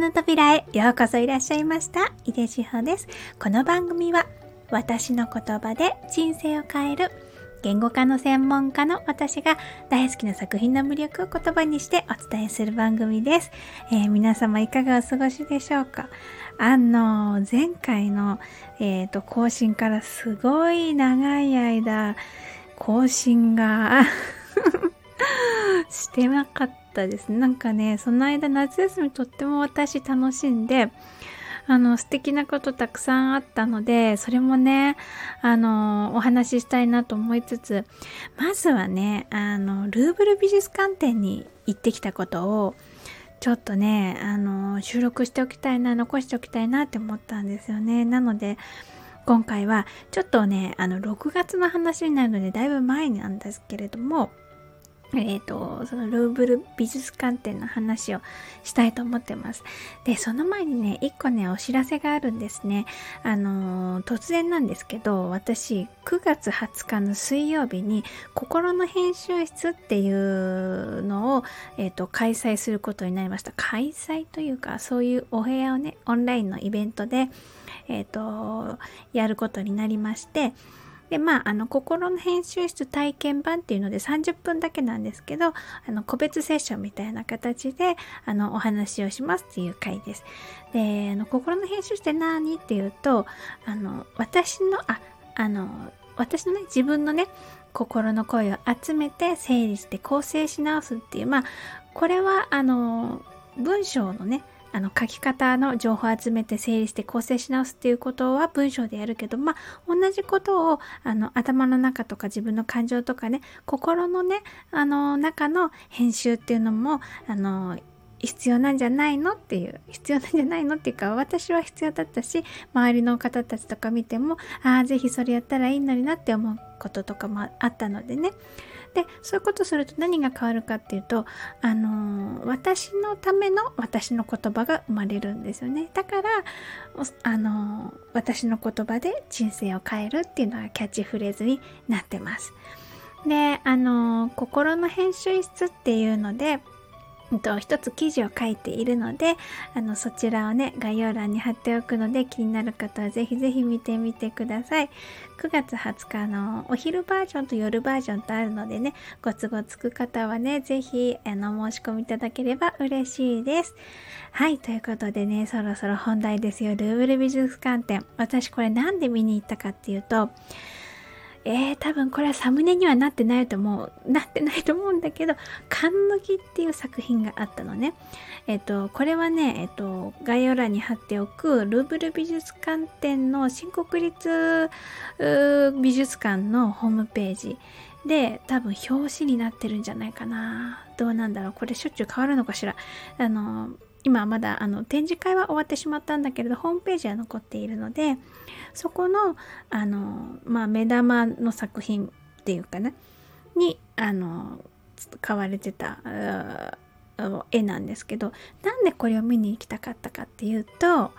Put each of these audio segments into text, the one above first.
の扉へようこそいらっしゃいました。井出志保です。この番組は私の言葉で人生を変える言語化の専門家の私が大好きな作品の魅力を言葉にしてお伝えする番組です。えー、皆様いかがお過ごしでしょうか？あの、前回の、えーと、更新からすごい長い間更新がしてなかったです。なんかね、その間夏休みとっても私楽しんで、あの、素敵なことたくさんあったので、それもね、あの、お話ししたいなと思いつつ、まずはね、あの、ルーブル美術館展に行ってきたことを、ちょっとね、あの、収録しておきたいな、残しておきたいなって思ったんですよね。なので、今回はちょっとね、あの、6月の話になるので、だいぶ前なんですけれども、えっ、ー、と、そのルーブル美術館展の話をしたいと思ってます。で、その前にね、一個ね、お知らせがあるんですね。あのー、突然なんですけど、私、9月20日の水曜日に、心の編集室っていうのを、えっ、ー、と、開催することになりました。開催というか、そういうお部屋をね、オンラインのイベントで、えっ、と、やることになりまして、でまああの心の編集室体験版っていうので30分だけなんですけどあの個別セッションみたいな形であのお話をしますっていう回です。であの心の編集室って何っていうとあの私のああの私のね自分のね心の声を集めて整理して構成し直すっていうまあこれはあの文章のねあの書き方の情報を集めて整理して構成し直すっていうことは文章でやるけどまあ同じことをあの頭の中とか自分の感情とかね心のねあの中の編集っていうのもあの必要なんじゃないのっていう必要なんじゃないのっていうか私は必要だったし周りの方たちとか見てもああ是非それやったらいいのになって思うこととかもあったのでね。でそういうことすると何が変わるかっていうとあのー、私のための私の言葉が生まれるんですよね。だからあのー、私の言葉で人生を変えるっていうのがキャッチフレーズになってます。であのー、心の編集室っていうので、一つ記事を書いているので、あの、そちらをね、概要欄に貼っておくので、気になる方はぜひぜひ見てみてください。9月20日のお昼バージョンと夜バージョンとあるのでね、ご都合つく方はね、ぜひ、あの、申し込みいただければ嬉しいです。はい、ということでね、そろそろ本題ですよ。ルーブル美術館展。私これなんで見に行ったかっていうと、えー、多分これはサムネにはなってないと思う、なってないと思うんだけど、カンヌギっていう作品があったのね。えっ、と、これはね、えっ、と、概要欄に貼っておく、ルーブル美術館展の新国立美術館のホームページで、多分表紙になってるんじゃないかな。どうなんだろう。これしょっちゅう変わるのかしら。あの、今まだあの展示会は終わってしまったんだけれどホームページは残っているのでそこのあの、まあ、目玉の作品っていうかなにあの使われてた絵なんですけどなんでこれを見に行きたかったかっていうと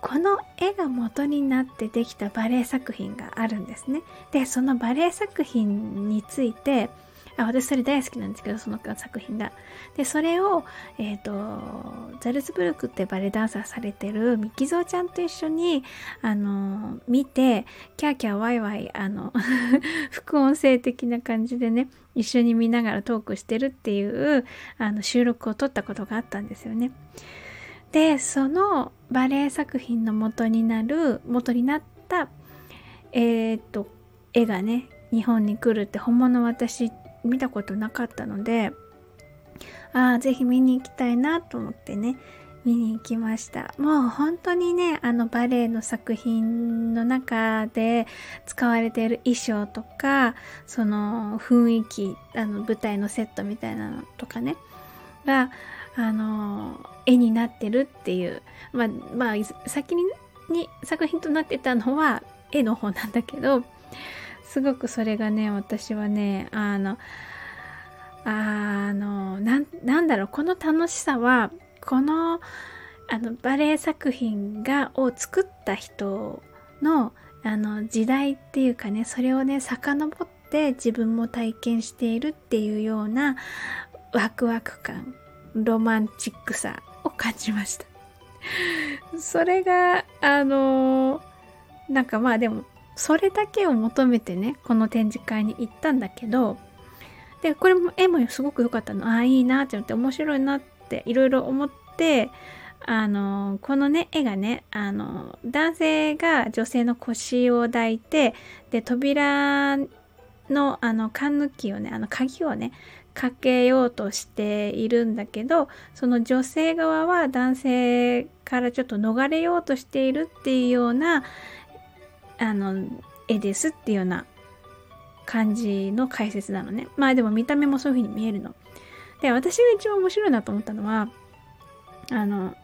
この絵が元になってできたバレエ作品があるんですね。でそのバレエ作品について私それ大好きなんですけどその作品が。でそれを、えーと、ザルツブルクってバレエダンサーされてるミキゾーちゃんと一緒にあの見てキャーキャーワイワイあの 副音声的な感じでね一緒に見ながらトークしてるっていうあの収録を撮ったことがあったんですよね。でそのバレエ作品の元になる元になったえっ、と絵がね日本に来るって本物私見たことなかったのでああぜひ見に行きたいなと思ってね見に行きました。もう本当にねあのバレエの作品の中で使われている衣装とかその雰囲気あの舞台のセットみたいなのとかねがあの絵になってるっていう。まあまあ先にに作品となってたのは絵の方なんだけどすごくそれがね私はねあのあのなんだろうこの楽しさはこのあのバレエ作品がを作った人のあの時代っていうかねそれをね遡って自分も体験しているっていうようなワクワク感ロマンチックさを感じました。それが、あのなんかまあでも、それだけを求めてね、この展示会に行ったんだけど、で、これも絵もすごく良かったの。ああ、いいなって思って、面白いなっていろいろ思って、あの、このね、絵がね、あの、男性が女性の腰を抱いて、で、扉の、あの、缶抜きをね、あの、鍵をね、かけようとしているんだけどその女性側は男性からちょっと逃れようとしているっていうようなあの絵ですっていうような感じの解説なのね。まあでも見た目もそういう風に見えるの。で私が一番面白いなと思ったのはあの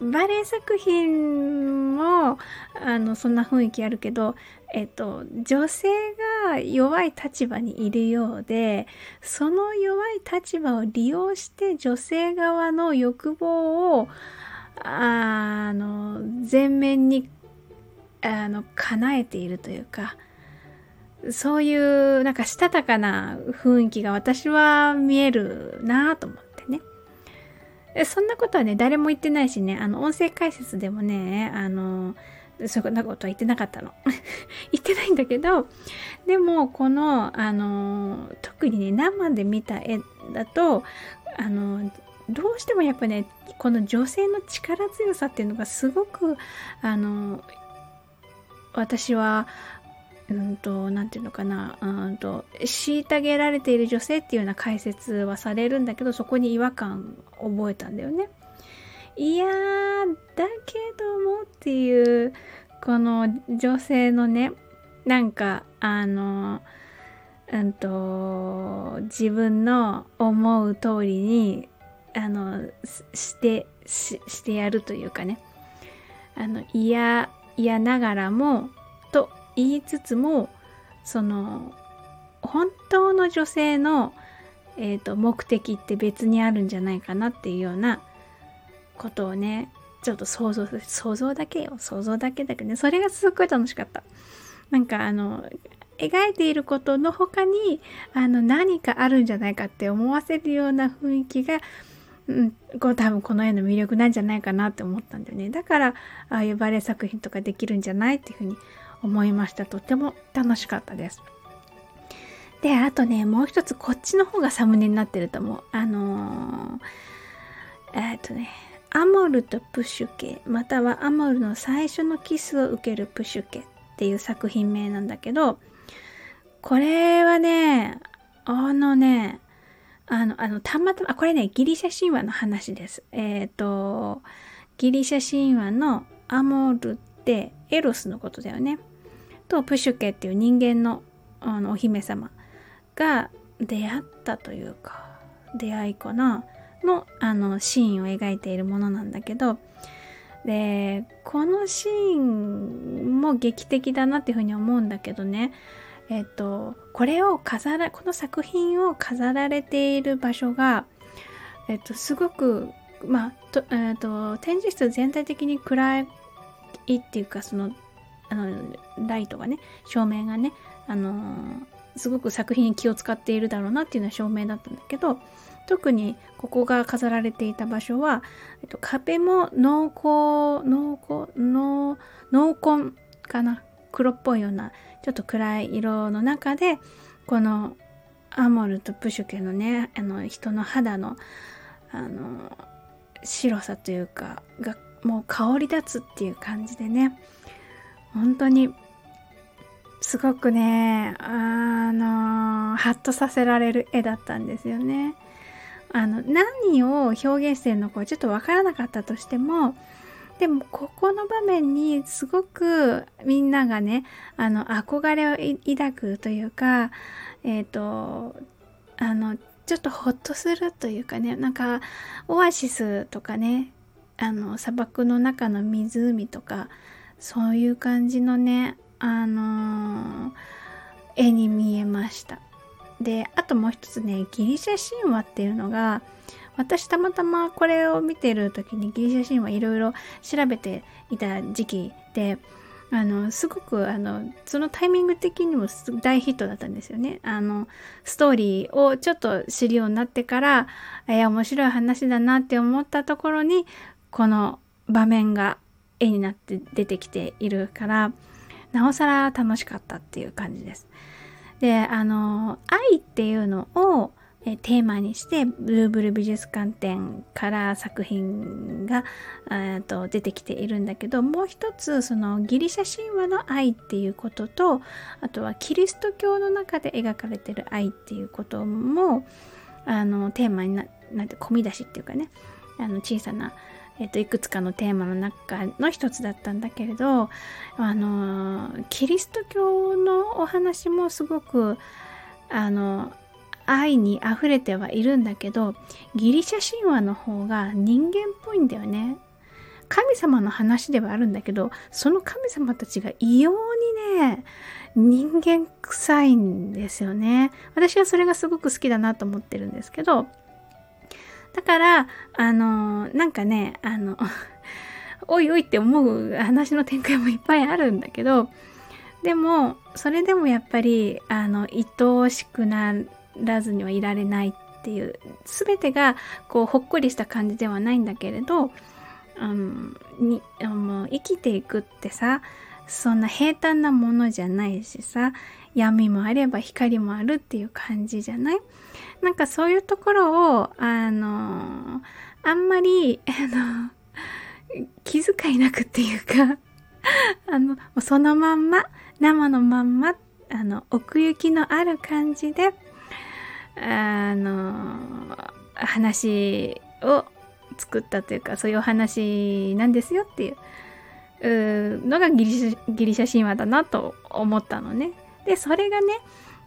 バレエ作品もあのそんな雰囲気あるけど、えっと、女性が弱い立場にいるようでその弱い立場を利用して女性側の欲望をあの前面にあの叶えているというかそういうなんかしたたかな雰囲気が私は見えるなと思ってね。そんなことはね、誰も言ってないしね、あの、音声解説でもね、あの、そんなことは言ってなかったの。言ってないんだけど、でも、この、あの、特にね、生で見た絵だと、あの、どうしてもやっぱね、この女性の力強さっていうのがすごく、あの、私はうんと、なんていうのかな、うんと、虐げられている女性っていうような解説はされるんだけど、そこに違和感覚えたんだよね。いやー、だけどもっていう、この女性のね、なんか、あの、うんと、自分の思う通りに、あの、してし、してやるというかね、あの、嫌、嫌ながらもと、言いつつもその本当の女性の、えーと、目的って別にあるんじゃないかなっていうようなことをねちょっと想像想像だけよ。想像だけだけどね。それがすっごい楽しかった。なんかあの描いていることの他にあの何かあるんじゃないかって思わせるような雰囲気がうん、こう多分この絵の魅力なんじゃないかなって思ったんだよねだからああいうバレエ作品とかできるんじゃないっていうふうに思いました。とっても楽しかったです。で、あとね、もう一つこっちの方がサムネになってると思う。あのー、えっ、とね、アモルとプッシュケ、またはアモルの最初のキスを受けるプッシュケっていう作品名なんだけど、これはね、あのね、あの、あの、たまたま、これね、ギリシャ神話の話です。えっ、ー、と、ギリシャ神話のアモールってエロスのことだよね。とプシュケっていう人間のあのお姫様が出会ったというか出会いかなのあのシーンを描いているものなんだけどでこのシーンも劇的だなっていうふうに思うんだけどねえっとこれを飾らこの作品を飾られている場所がえっとすごくまあと,、えっと展示室全体的に暗いっていうかそのあのライトがね照明がねあのー、すごく作品に気を使っているだろうなっていうのは照明だったんだけど特にここが飾られていた場所は、えっと、壁も濃厚濃厚濃濃紺かな。黒っぽいようなちょっと暗い色の中でこのアモルとプシュケのねあの人の肌のあの白さというかがもう香り立つっていう感じでね本当にすごくねあのハッとさせられる絵だったんですよね。あの何を表現してるのかちょっとわからなかったとしてもでもここの場面にすごくみんながねあの憧れを抱くというかえっ、ー、とあのちょっとホッとするというかねなんかオアシスとかねあの砂漠の中の湖とかそういう感じのねあのー、絵に見えました。であともう一つねギリシャ神話っていうのが私たまたまこれを見てる時にギリシャ神話いろいろ調べていた時期であのすごくあのそのタイミング的にも大ヒットだったんですよね。あのストーリーをちょっと知るようになってから、え、面白い話だなって思ったところにこの場面が絵になって出てきているからなおさら楽しかったっていう感じです。であの愛っていうのをえテーマにしてルーブル美術館展から作品がと出てきているんだけどもう一つそのギリシャ神話の愛っていうこととあとはキリスト教の中で描かれてる愛っていうこともあのテーマになって込み出しっていうかねあの小さなえーと、いくつかのテーマの中の一つだったんだけれどあのキリスト教のお話もすごくあの愛に溢れてはいるんだけどギリシャ神話の方が人間っぽいんだよね。神様の話ではあるんだけどその神様たちが異様にね人間臭いんですよね。私はそれがすごく好きだなと思ってるんですけどだからあのなんかねあの おいおいって思う話の展開もいっぱいあるんだけどでもそれでもやっぱりあの愛おしくならずにはいられないっていう全てがこうほっこりした感じではないんだけれど、うん、にもう生きていくってさそんな平坦なものじゃないしさ闇もあれば光もあるっていう感じじゃない？なんかそういうところをあのあんまりあの気遣いなくっていうか あのそのまんま生のまんまあの奥行きのある感じであの話を作ったというかそういうお話なんですよっていうのがギリシャギリシャ神話だなと思ったのね。でそれがね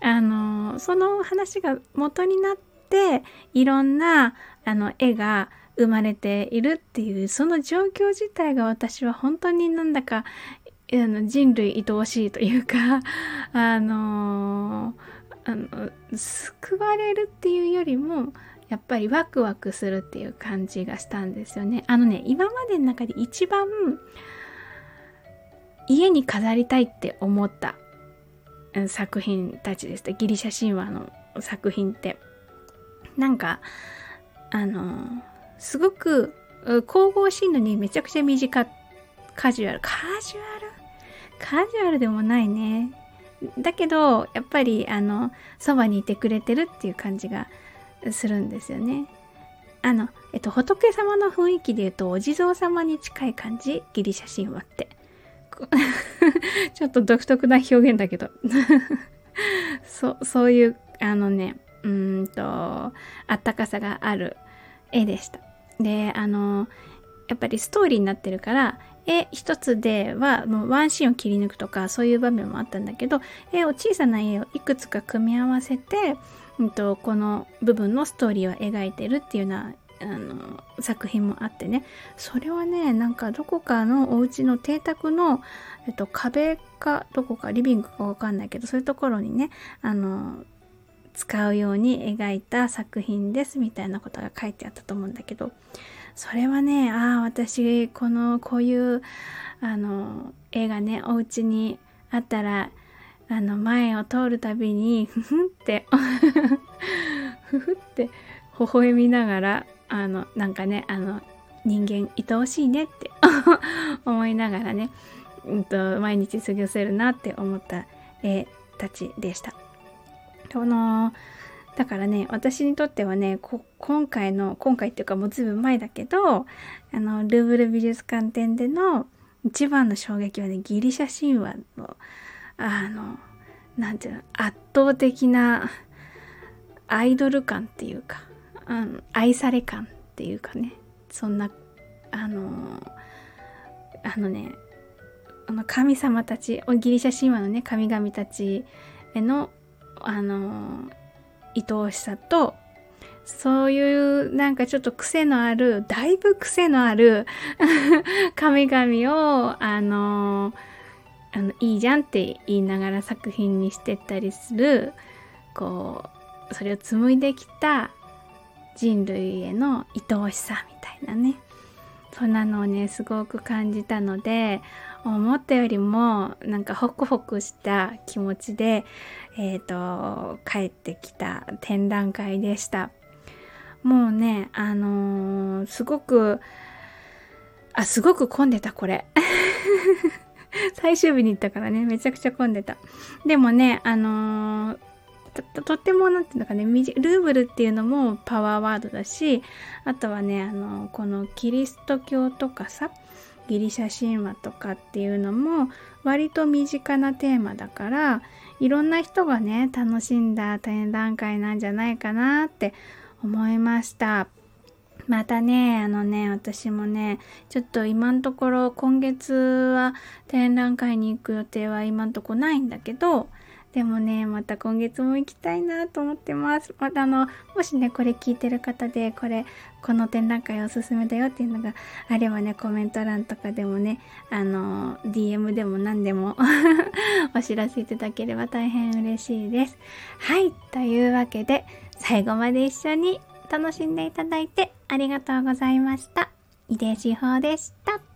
あのその話が元になっていろんなあの絵が生まれているっていうその状況自体が私は本当になんだかあの人類愛おしいというか あのーあの救われるっていうよりもやっぱりワクワクするっていう感じがしたんですよね。あのね今までの中で一番家に飾りたいって思った作品たちですギリシャ神話の作品ってなんかあのすごく神々しいのにめちゃくちゃ短カジュアルカジュアルカジュアルでもないねだけどやっぱりあのそばにいてくれてるっていう感じがするんですよね。あの、えっと、仏様の雰囲気で言うとお地蔵様に近い感じ？ギリシャ神話って。ちょっと独特な表現だけど そそういうあのねうんとあったかさがある絵でした。であのやっぱりストーリーになってるから絵一つではもうワンシーンを切り抜くとかそういう場面もあったんだけど絵を小さな絵をいくつか組み合わせて、うんと、この部分のストーリーを描いてるっていうようなあの作品もあってね。それはねなんかどこかのお家の邸宅の、えっと、壁かどこかリビングかわかんないけどそういうところにねあの使うように描いた作品ですみたいなことが書いてあったと思うんだけどそれはねああ私このこういうあの絵がねお家にあったらあの前を通るたびにふふって ふふって微笑みながらあのなんかねあの人間愛おしいねって 思いながらね、うんと、毎日過ごせるなって思った絵たちでした。このだからね私にとってはね今回の今回っていうかもうずいぶん前だけどあのルーブル美術館展での一番の衝撃はねギリシャ神話のあのなんていうの圧倒的なアイドル感っていうか、うん、愛され感っていうかねそんなあのあのねあの神様たちギリシャ神話のね神々たちへのあの愛おしさとそういうなんかちょっと癖のあるだいぶ癖のある 神々をあのあのいいじゃんって言いながら作品にしてったりするこうそれを紡いできた人類への愛おしさみたいなね。そんなのをねすごく感じたので思ったよりもなんかホクホクした気持ちで、えっ、ー、と帰ってきた展覧会でしたもうねあのー、すごくあ、すごく混んでた、これ。最終日に行ったからね、めちゃくちゃ混んでた。でもね、あのー、ととっても何て言うのかねルーブルっていうのもパワーワードだしあとはねあのこのキリスト教とかさギリシャ神話とかっていうのも割と身近なテーマだからいろんな人がね楽しんだ展覧会なんじゃないかなって思いました。またね、あのね、私もね、ちょっと今のところ今月は展覧会に行く予定は今んとこないんだけど、でもね、また今月も行きたいなと思ってます。またあの、もしね、これ聞いてる方で、これ、この展覧会おすすめだよっていうのがあればね、コメント欄とかでもね、あの、DM でも何でも お知らせいただければ大変嬉しいです。はい、というわけで、最後まで一緒に楽しんでいただいてありがとうございました。井出志保でした。